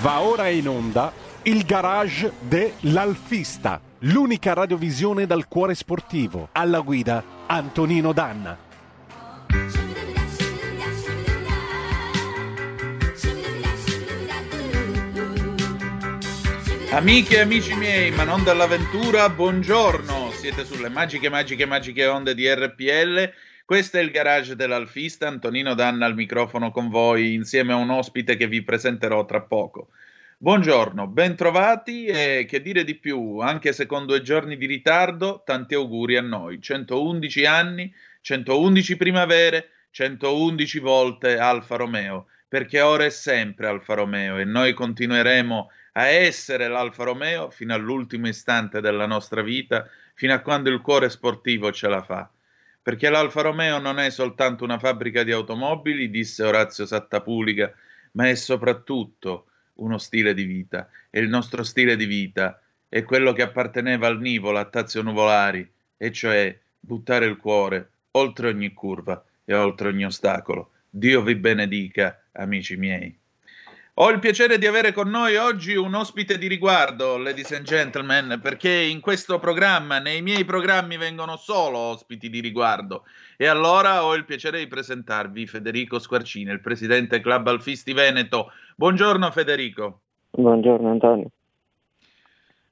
Va ora in onda il garage dell'Alfista, l'unica radiovisione dal cuore sportivo. Alla guida Antonino Danna. Amiche e amici miei, ma non dall'avventura, buongiorno. Siete sulle magiche, magiche, magiche onde di RPL. Questo è il garage dell'Alfista. Antonino Danna al microfono con voi, insieme a un ospite che vi presenterò tra poco. Buongiorno, bentrovati e che dire di più, anche se con due giorni di ritardo, tanti auguri a noi. 111 anni, 111 primavere, 111 volte Alfa Romeo, perché ora è sempre Alfa Romeo e noi continueremo a essere l'Alfa Romeo fino all'ultimo istante della nostra vita, fino a quando il cuore sportivo ce la fa. Perché l'Alfa Romeo non è soltanto una fabbrica di automobili, disse Orazio Sattapuliga, ma è soprattutto uno stile di vita. E il nostro stile di vita è quello che apparteneva al Nivola, a Tazio Nuvolari, e cioè buttare il cuore oltre ogni curva e oltre ogni ostacolo. Dio vi benedica, amici miei. Ho il piacere di avere con noi oggi un ospite di riguardo, ladies and gentlemen, perché in questo programma, nei miei programmi vengono solo ospiti di riguardo. E allora ho il piacere di presentarvi Federico Squarcini, il presidente Club Alfisti Veneto. Buongiorno Federico. Buongiorno Antonio.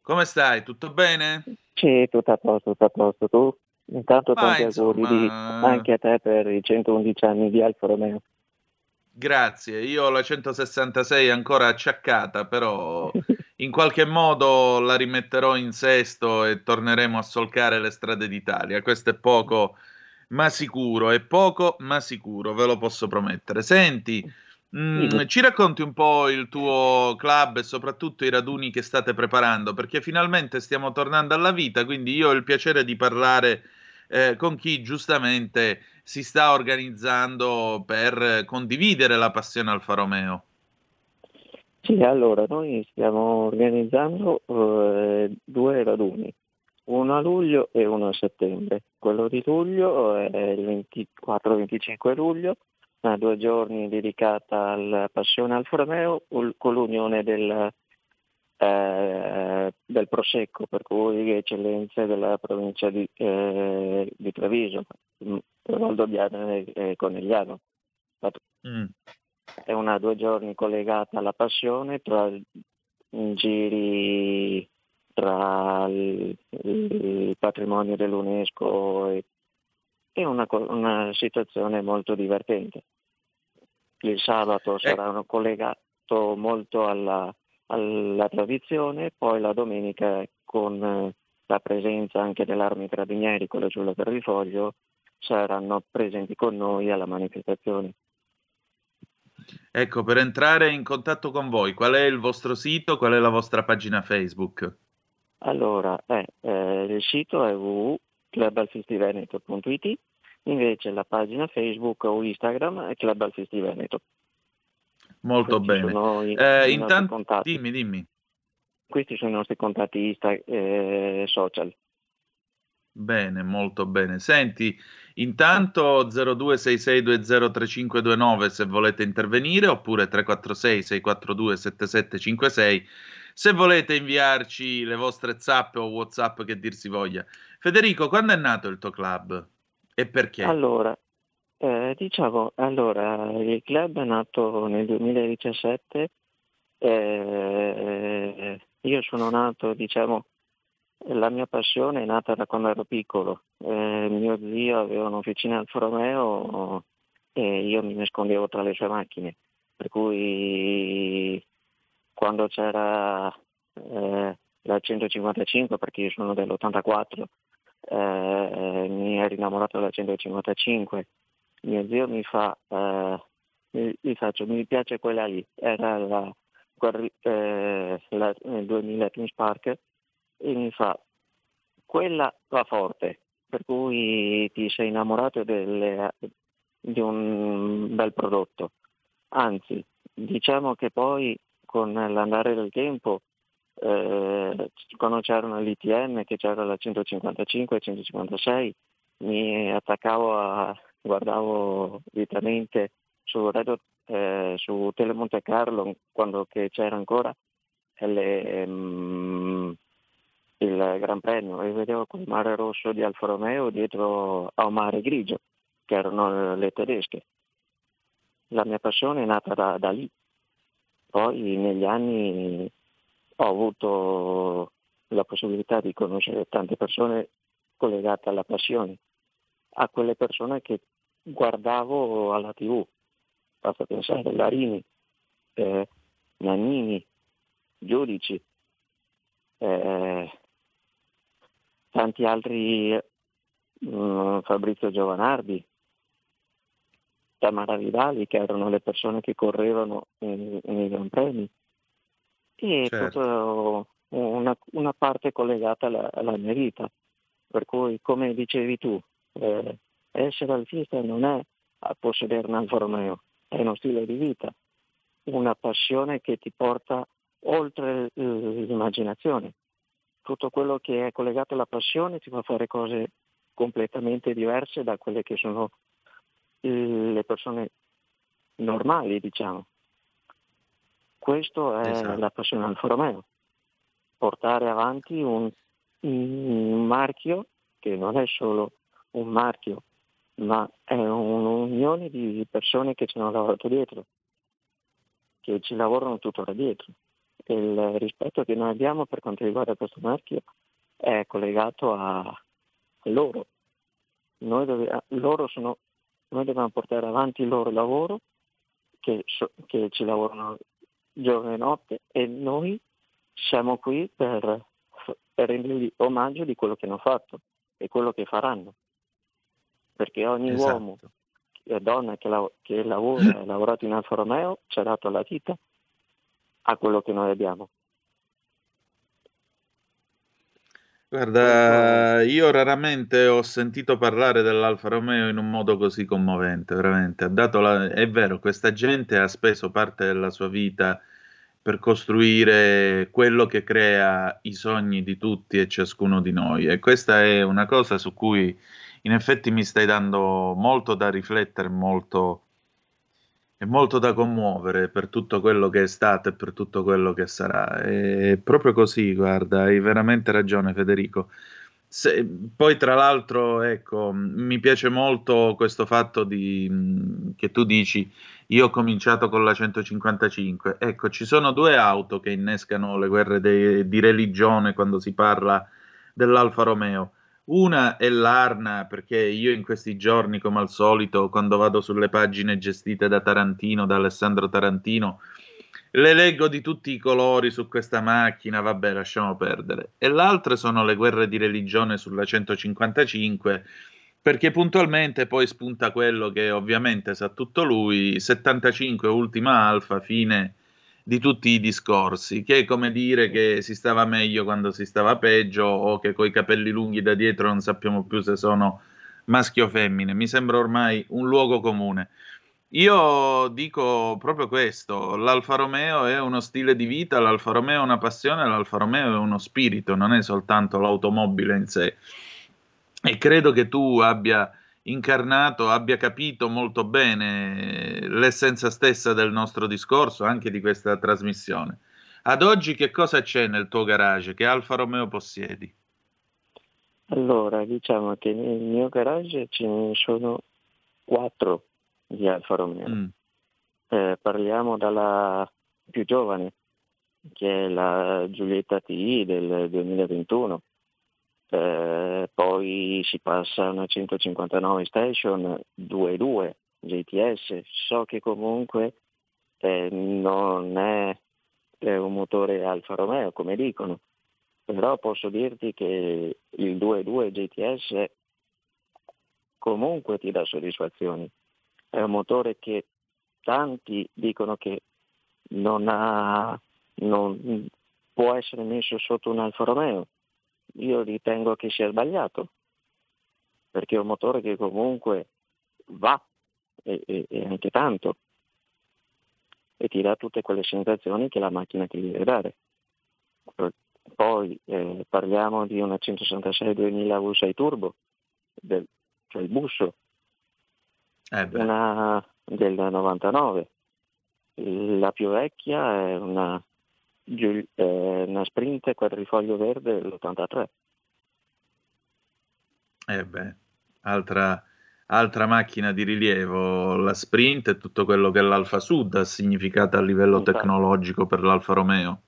Come stai? Tutto bene? Sì, tutto a posto, tutto a posto. Tu? Intanto Ma tanti insomma... auguri anche a te per i 111 anni di Alfa Romeo. Grazie, io ho la 166 ancora acciaccata, però in qualche modo la rimetterò in sesto e torneremo a solcare le strade d'Italia. Questo è poco, ma sicuro, è poco, ma sicuro, ve lo posso promettere. Senti, mh, mm, ci racconti un po' il tuo club e soprattutto i raduni che state preparando, perché finalmente stiamo tornando alla vita, quindi io ho il piacere di parlare eh, con chi giustamente si sta organizzando per condividere la passione Alfa Romeo. Sì, allora noi stiamo organizzando eh, due raduni, uno a luglio e uno a settembre. Quello di luglio è il 24-25 luglio, ha due giorni dedicata alla passione Alfa Romeo con l'unione del, eh, del Prosecco, per cui eccellenze della provincia di, eh, di Treviso, Valdobbiadene mm, e Conegliano. Mm. È una due giorni collegata alla passione tra giri tra il, il patrimonio dell'UNESCO e, e una, una, situazione molto divertente. Il sabato eh. sarà collegato molto alla, alla tradizione, poi la domenica con eh, la presenza anche dell'Armi Carabinieri con la Giulia saranno presenti con noi alla manifestazione. Ecco, per entrare in contatto con voi, qual è il vostro sito, qual è la vostra pagina Facebook? Allora, eh, eh, il sito è www.clubalfistiveneto.it, invece la pagina Facebook o Instagram è Club Alfisti Veneto. Molto Questi bene. Eh, intanto, dimmi, dimmi. Questi sono i nostri contatti Insta, eh, social. Bene, molto bene. Senti, intanto 0266203529 se volete intervenire oppure 346 642 7756 se volete inviarci le vostre zap o whatsapp che dir si voglia. Federico, quando è nato il tuo club e perché? Allora, eh, diciamo, allora, il club è nato nel 2017, eh, io sono nato, diciamo, la mia passione è nata da quando ero piccolo. Eh, mio zio aveva un'officina Alfa Romeo e io mi nascondevo tra le sue macchine, per cui quando c'era eh, la 155, perché io sono dell'84, eh, mi ero innamorato della 155 mio zio mi fa, eh, gli faccio, mi piace quella lì, era la, eh, la, nel 2000 Twin Spark, e mi fa, quella va forte, per cui ti sei innamorato delle, di un bel prodotto. Anzi, diciamo che poi con l'andare del tempo, eh, quando c'erano l'ITM, che c'era la 155 156, mi attaccavo a, guardavo vivamente su eh, su Tele Monte Carlo, quando c'era ancora le, um, il Gran Premio, e vedevo quel mare rosso di Alfa Romeo dietro a un mare grigio, che erano le tedesche. La mia passione è nata da, da lì. Poi negli anni ho avuto la possibilità di conoscere tante persone collegate alla passione, a quelle persone che guardavo alla tv. Basta pensare, Larini, eh, Nannini, Giudici, eh, tanti altri, eh, Fabrizio Giovanardi, Tamara Vidali, che erano le persone che correvano nei Gran Premi. E certo. una, una, parte collegata alla, alla, mia vita. Per cui, come dicevi tu, eh, essere alfista non è a possedere un Alfa Romeo, è uno stile di vita, una passione che ti porta oltre l'immaginazione. Tutto quello che è collegato alla passione ti fa fare cose completamente diverse da quelle che sono le persone normali, diciamo. Questo è esatto. la passione Alfa Romeo, portare avanti un, un marchio che non è solo un marchio, ma è un'unione di persone che ci hanno lavorato dietro, che ci lavorano tuttora dietro. Il rispetto che noi abbiamo per quanto riguarda questo marchio è collegato a, loro. Noi, dove, loro sono, noi dobbiamo portare avanti il loro lavoro, che, so, che ci lavorano giorno e notte, e noi siamo qui per, per rendergli omaggio di quello che hanno fatto e quello che faranno perché ogni esatto. uomo e donna che, la, che lavora, ha lavorato in Alfa Romeo ci ha dato la vita a quello che noi abbiamo. Guarda, io raramente ho sentito parlare dell'Alfa Romeo in un modo così commovente, veramente. La... È vero, questa gente ha speso parte della sua vita per costruire quello che crea i sogni di tutti e ciascuno di noi e questa è una cosa su cui in effetti mi stai dando molto da riflettere, molto, e molto da commuovere per tutto quello che è stato e per tutto quello che sarà. È proprio così, guarda, hai veramente ragione Federico. Se, poi tra l'altro, ecco, mi piace molto questo fatto di, che tu dici, io ho cominciato con la 155. Ecco, ci sono due auto che innescano le guerre de, di religione quando si parla dell'Alfa Romeo. Una è l'Arna, perché io in questi giorni, come al solito, quando vado sulle pagine gestite da Tarantino, da Alessandro Tarantino, le leggo di tutti i colori su questa macchina, vabbè, lasciamo perdere. E l'altra sono le guerre di religione sulla 155, perché puntualmente poi spunta quello che ovviamente sa tutto lui, 75 ultima alfa, fine di tutti i discorsi, che è come dire che si stava meglio quando si stava peggio o che coi capelli lunghi da dietro non sappiamo più se sono maschio o femmine. Mi sembra ormai un luogo comune. Io dico proprio questo, l'Alfa Romeo è uno stile di vita, l'Alfa Romeo è una passione, l'Alfa Romeo è uno spirito, non è soltanto l'automobile in sé. E credo che tu abbia incarnato abbia capito molto bene l'essenza stessa del nostro discorso, anche di questa trasmissione. Ad oggi che cosa c'è nel tuo garage? Che Alfa Romeo possiedi? Allora, diciamo che nel mio garage ce ne sono quattro di Alfa Romeo. Mm. Eh, parliamo dalla più giovane, che è la Giulietta TI del 2021, eh, poi si passa a una 159 Station 2.2 GTS, so che comunque eh, non è, è, un motore Alfa Romeo come dicono, però posso dirti che il 2.2 GTS comunque ti dà soddisfazioni, è un motore che tanti dicono che non, ha, non può essere messo sotto un Alfa Romeo, io ritengo che sia sbagliato, perché è un motore che comunque va e, e, e anche tanto e ti dà tutte quelle sensazioni che la macchina ti deve dare. Poi eh, parliamo di una 166 2000 V6 Turbo, del, cioè il busso, eh una del 99, La più vecchia è una, una sprint quadrifoglio verde dell'83. Eh beh, altra, altra macchina di rilievo, la sprint e tutto quello che l'Alfa Sud ha significato a livello tecnologico per l'Alfa Romeo.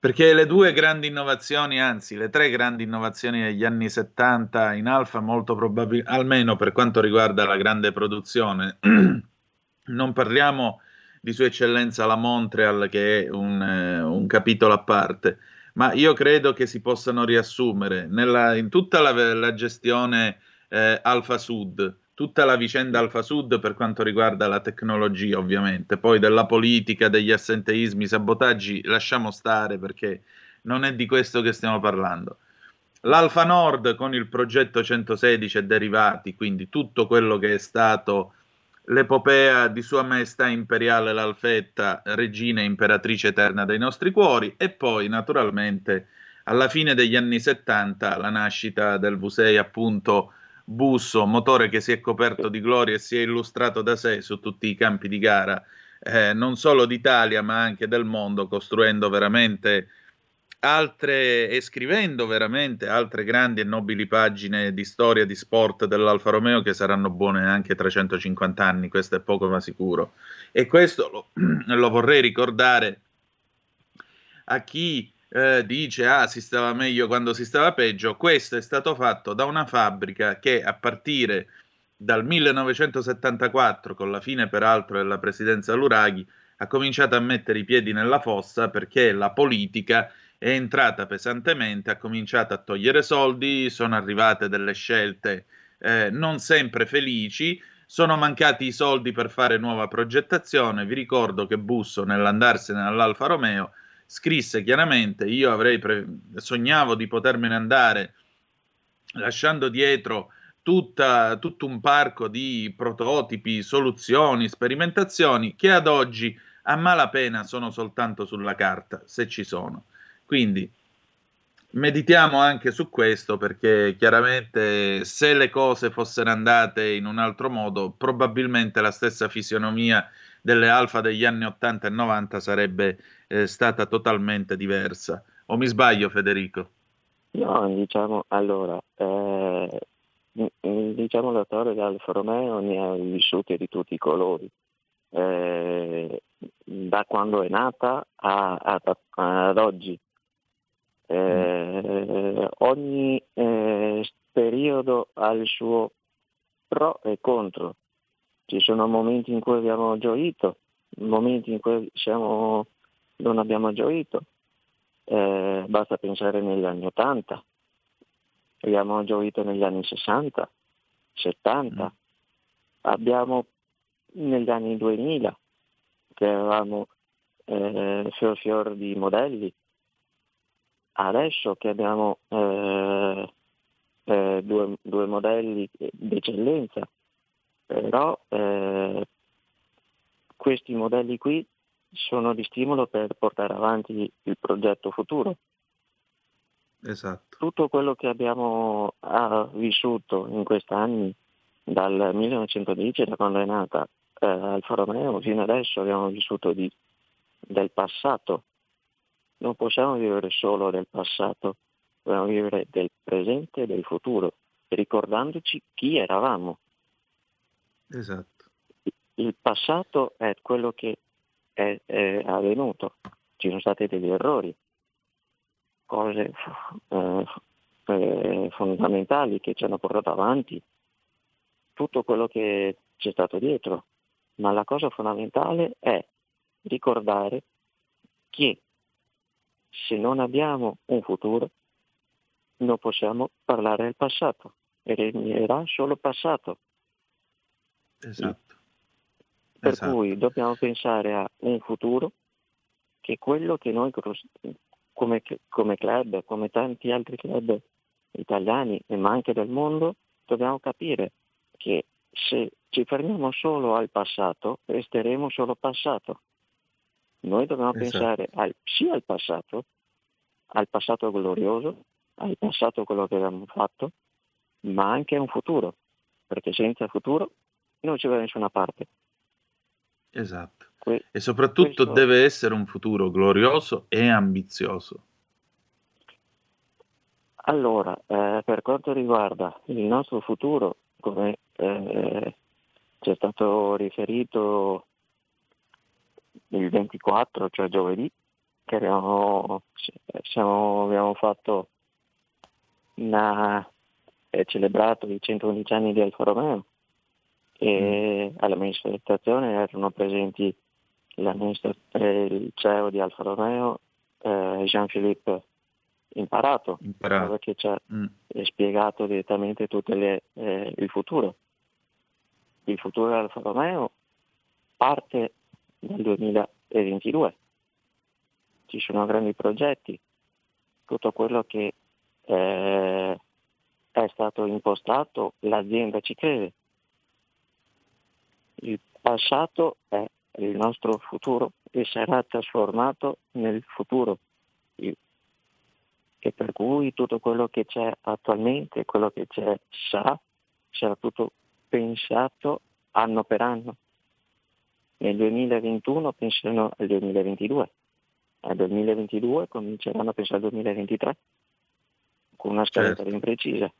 Perché le due grandi innovazioni, anzi le tre grandi innovazioni degli anni 70 in Alfa, molto probabilmente, almeno per quanto riguarda la grande produzione, non parliamo di Sua Eccellenza la Montreal, che è un, eh, un capitolo a parte, ma io credo che si possano riassumere nella, in tutta la, la gestione eh, Alfa Sud, tutta la vicenda Alfa Sud per quanto riguarda la tecnologia, ovviamente, poi della politica, degli assenteismi, sabotaggi, lasciamo stare perché non è di questo che stiamo parlando. L'Alfa Nord con il progetto 116 e derivati, quindi tutto quello che è stato l'epopea di Sua Maestà Imperiale l'Alfetta, regina e imperatrice eterna dei nostri cuori, e poi naturalmente alla fine degli anni 70 la nascita del V6 appunto Busso, motore che si è coperto di gloria e si è illustrato da sé su tutti i campi di gara, eh, non solo d'Italia ma anche del mondo, costruendo veramente altre e scrivendo veramente altre grandi e nobili pagine di storia di sport dell'Alfa Romeo che saranno buone anche 350 anni, questo è poco ma sicuro. E questo lo, lo vorrei ricordare a chi eh, dice ah si stava meglio quando si stava peggio, questo è stato fatto da una fabbrica che a partire dal 1974, con la fine peraltro della presidenza Luraghi, ha cominciato a mettere i piedi nella fossa perché la politica è entrata pesantemente, ha cominciato a togliere soldi, sono arrivate delle scelte eh, non sempre felici, sono mancati i soldi per fare nuova progettazione. Vi ricordo che Busso, nell'andarsene all'Alfa Romeo, scrisse chiaramente: Io avrei pre- sognavo di potermene andare lasciando dietro tutta, tutto un parco di prototipi, soluzioni, sperimentazioni che ad oggi a malapena sono soltanto sulla carta, se ci sono. Quindi meditiamo anche su questo perché chiaramente se le cose fossero andate in un altro modo, probabilmente la stessa fisionomia delle alfa degli anni 80 e 90 sarebbe eh, stata totalmente diversa. O mi sbaglio Federico? No, diciamo, allora, eh, diciamo la storia di Alfa Romeo ne ha vissute di tutti i colori. Eh, da quando è nata a, a, ad oggi eh, ogni eh, periodo ha il suo pro e contro. Ci sono momenti in cui abbiamo gioito, momenti in cui siamo, non abbiamo gioito. Eh, basta pensare negli anni 80, abbiamo gioito negli anni 60, 70, mm. abbiamo negli anni 2000 che avevamo eh, fior fior di modelli, adesso che abbiamo eh, eh, due, due, modelli d'eccellenza, però eh, questi modelli qui sono di stimolo per portare avanti il progetto futuro. Esatto. Tutto quello che abbiamo ah, vissuto in questi anni, dal 1910, da quando è nata eh, Alfa Romeo, fino adesso abbiamo vissuto di, del passato, non possiamo vivere solo del passato, dobbiamo vivere del presente e del futuro, ricordandoci chi eravamo. Esatto. Il passato è quello che è, è avvenuto, ci sono stati degli errori, cose eh, eh, fondamentali che ci hanno portato avanti, tutto quello che c'è stato dietro, ma la cosa fondamentale è ricordare che se non abbiamo un futuro, non possiamo parlare del passato, rimarrà solo passato. Esatto. Per esatto. cui dobbiamo pensare a un futuro che è quello che noi come, come club, come tanti altri club italiani ma anche del mondo, dobbiamo capire che se ci fermiamo solo al passato, resteremo solo passato. Noi dobbiamo esatto. pensare al, sia al passato, al passato glorioso, al passato quello che abbiamo fatto, ma anche a un futuro, perché senza futuro non ci va da nessuna parte. Esatto. que- e soprattutto questo... deve essere un futuro glorioso e ambizioso. Allora, eh, per quanto riguarda il nostro futuro, come eh, ci è stato riferito il 24, cioè giovedì, che abbiamo, siamo, abbiamo fatto una, eh, celebrato i 111 anni di Alfa Romeo e mm. alla manifestazione erano presenti eh, il CEO di Alfa Romeo, eh, Jean-Philippe Imparato, Imparato. che ci ha mm. spiegato direttamente tutto le, eh, il futuro. Il futuro di Alfa Romeo parte dal 2022. Ci sono grandi progetti, tutto quello che eh, è stato impostato, l'azienda ci crede. Il passato è il nostro futuro e sarà trasformato nel futuro. E per cui tutto quello che c'è attualmente, quello che c'è sarà, sarà tutto pensato anno per anno. Nel 2021 pensano al 2022, al 2022 cominceranno a pensare al 2023, con una scaletta certo. ben precisa.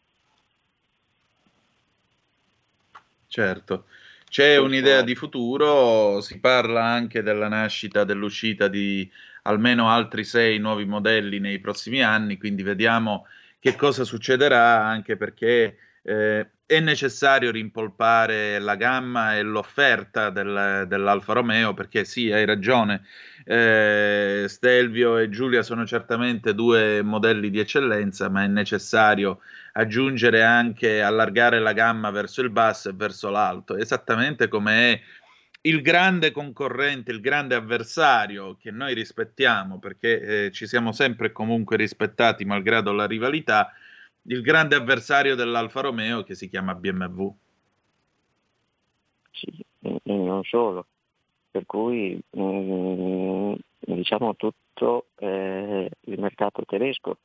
Certo. C'è un'idea di futuro, si parla anche della nascita, dell'uscita di almeno altri sei nuovi modelli nei prossimi anni, quindi vediamo che cosa succederà, anche perché eh, è necessario rimpolpare la gamma e l'offerta del, dell'Alfa Romeo, perché sì, hai ragione, eh, Stelvio e Giulia sono certamente due modelli di eccellenza, ma è necessario aggiungere anche, allargare la gamma verso il basso e verso l'alto, esattamente come è il grande concorrente, il grande avversario che noi rispettiamo, perché eh, ci siamo sempre e comunque rispettati malgrado la rivalità, il grande avversario dell'Alfa Romeo che si chiama BMW. Sì, e non solo, per cui mh, mm, diciamo tutto eh, il mercato tedesco,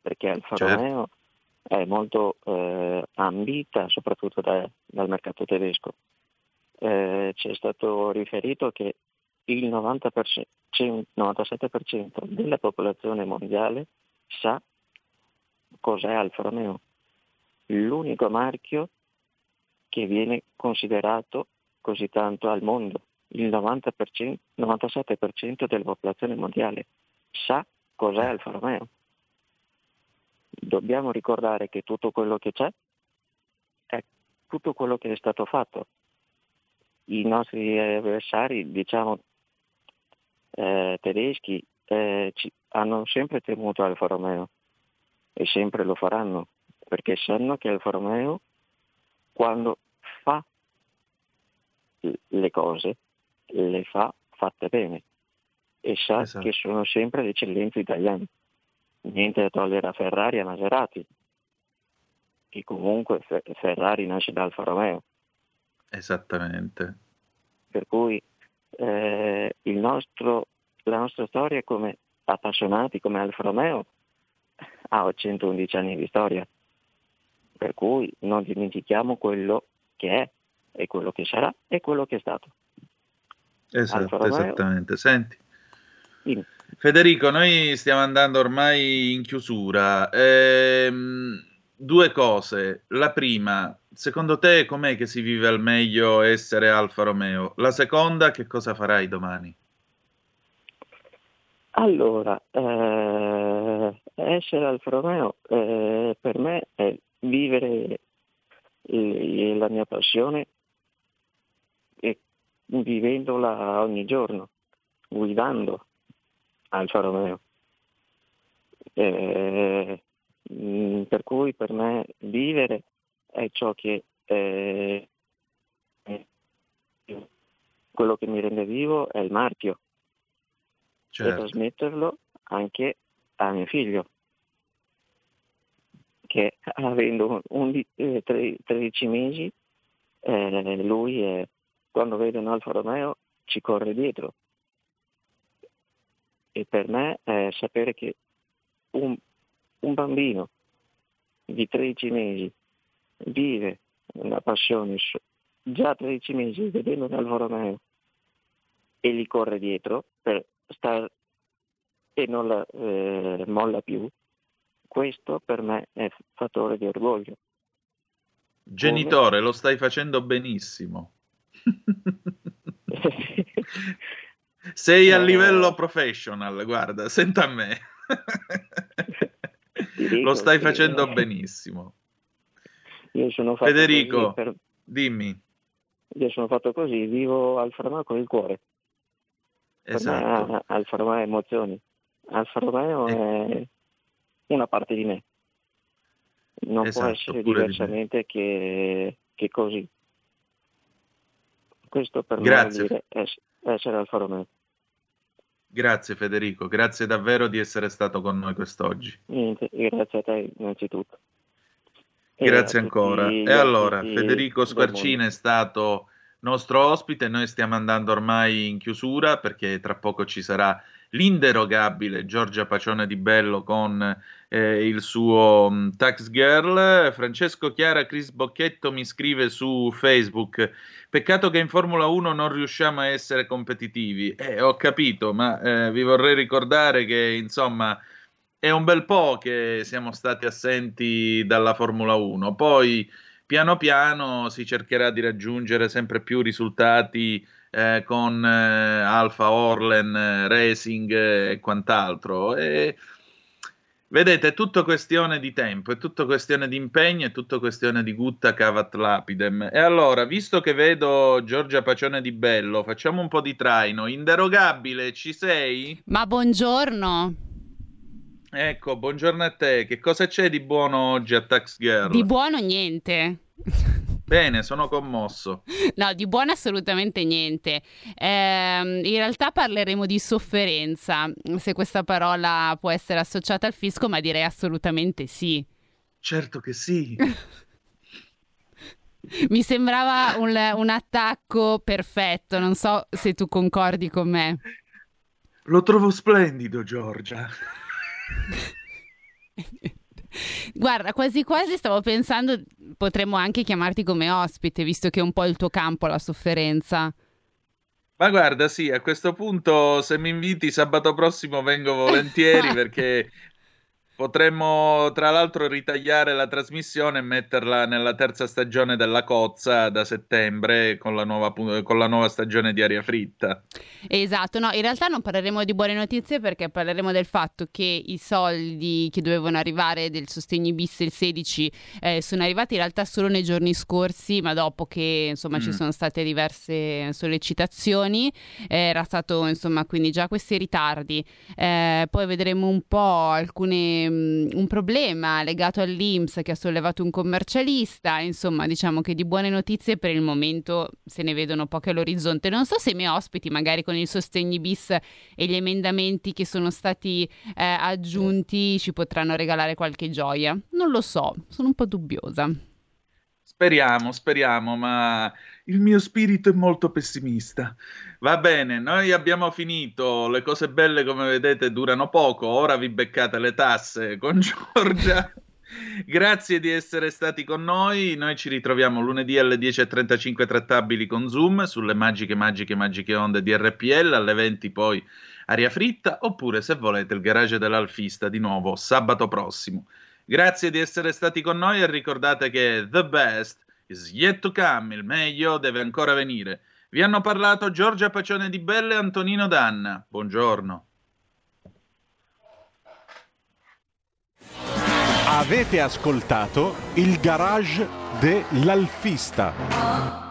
perché Alfa certo. Romeo è molto eh, ambita soprattutto da, dal mercato tedesco. Eh, ci è stato riferito che il 90%, 97% della popolazione mondiale sa cos'è Alfa Romeo. L'unico marchio che viene considerato così tanto al mondo. Il 90%, 97% della popolazione mondiale sa cos'è Alfa Romeo dobbiamo ricordare che tutto quello che c'è è tutto quello che è stato fatto. I nostri avversari, diciamo, eh, tedeschi, eh, hanno sempre temuto Alfa Romeo e sempre lo faranno, perché sanno che Alfa Romeo, quando fa le cose, le fa fatte bene e sa esatto. che sono sempre le eccellenze italiane niente da togliere a Ferrari e a Maserati, che comunque Ferrari nasce da Alfa Romeo. Esattamente. Per cui eh, nostro, la nostra storia come appassionati, come Alfa Romeo, ha 111 anni di storia. Per cui non dimentichiamo quello che è e quello che sarà e quello che è stato. Esatto, Romeo, esattamente. Senti. Dimmi. Federico, noi stiamo andando ormai in chiusura. Ehm, due cose. La prima, secondo te com'è che si vive al meglio essere Alfa Romeo? La seconda, che cosa farai domani? Allora, eh, essere Alfa Romeo eh, per me è vivere eh, la mia passione e vivendola ogni giorno, guidando Alfa Romeo. Eh, per cui per me vivere è ciò che eh, quello che mi rende vivo è il marchio certo. e trasmetterlo anche a mio figlio che avendo un, eh, 13 mesi eh, lui è, quando vede un Alfa Romeo ci corre dietro. E per me è sapere che un, un bambino di 13 mesi vive una passione già a 13 mesi vedendo un Alfa Romeo e gli corre dietro per star, e non la eh, molla più, questo per me è fattore di orgoglio. Genitore, Come... lo stai facendo benissimo. Sei a eh. livello professional, guarda, senta a me. Dico, lo stai facendo benissimo. Federico, per... dimmi. Io sono fatto così, vivo al farmaco del cuore. Esatto. Alfa Romeo emozioni. Alfa Romeo eh. è una parte di me. Non esatto, può essere diversamente che, che, così. Questo per Grazie. me vuol dire essere Alfa Romeo. Grazie Federico, grazie davvero di essere stato con noi quest'oggi. Niente, grazie a te innanzitutto. Grazie ancora. E allora, Federico Squarcina è stato nostro ospite, noi stiamo andando ormai in chiusura perché tra poco ci sarà l'inderogabile Giorgia Pacione di Bello con eh, il suo um, Tax Girl. Francesco Chiara Chris Bocchetto mi scrive su Facebook: Peccato che in Formula 1 non riusciamo a essere competitivi. Eh, ho capito, ma eh, vi vorrei ricordare che insomma è un bel po' che siamo stati assenti dalla Formula 1. Poi piano piano si cercherà di raggiungere sempre più risultati eh, con eh, Alfa Orlen eh, Racing e quant'altro. E, vedete, è tutto questione di tempo, è tutto questione di impegno, è tutto questione di gutta cavat lapidem. E allora, visto che vedo Giorgia Pacione di Bello, facciamo un po' di traino. Inderogabile, ci sei? Ma buongiorno. Ecco, buongiorno a te. Che cosa c'è di buono oggi a Tax Girl? Di buono niente. Bene, sono commosso. No, di buono assolutamente niente. Eh, in realtà parleremo di sofferenza, se questa parola può essere associata al fisco, ma direi assolutamente sì. Certo che sì. Mi sembrava un, un attacco perfetto, non so se tu concordi con me. Lo trovo splendido, Giorgia. Guarda, quasi quasi stavo pensando potremmo anche chiamarti come ospite, visto che è un po' il tuo campo la sofferenza. Ma guarda, sì, a questo punto se mi inviti sabato prossimo vengo volentieri perché Potremmo tra l'altro ritagliare la trasmissione e metterla nella terza stagione della Cozza da settembre con la nuova, con la nuova stagione di Aria Fritta. Esatto, no, in realtà non parleremo di buone notizie perché parleremo del fatto che i soldi che dovevano arrivare del sostegno bis il 16 eh, sono arrivati in realtà solo nei giorni scorsi, ma dopo che insomma mm. ci sono state diverse sollecitazioni, eh, era stato insomma quindi già questi ritardi. Eh, poi vedremo un po' alcune um, un problema legato all'Inps che ha sollevato un commercialista, insomma diciamo che di buone notizie per il momento se ne vedono poche all'orizzonte. Non so se i miei ospiti magari con il sostegni bis e gli emendamenti che sono stati eh, aggiunti ci potranno regalare qualche gioia, non lo so, sono un po' dubbiosa. Speriamo, speriamo, ma il mio spirito è molto pessimista. Va bene, noi abbiamo finito. Le cose belle, come vedete, durano poco. Ora vi beccate le tasse con Giorgia. Grazie di essere stati con noi. Noi ci ritroviamo lunedì alle 10.35 trattabili con Zoom sulle magiche, magiche, magiche onde di RPL. Alle 20 poi aria fritta. Oppure, se volete, il garage dell'Alfista di nuovo sabato prossimo. Grazie di essere stati con noi e ricordate che the best is yet to come, il meglio deve ancora venire. Vi hanno parlato Giorgia Pacione di Belle e Antonino Danna. Buongiorno. Avete ascoltato il garage dell'Alfista.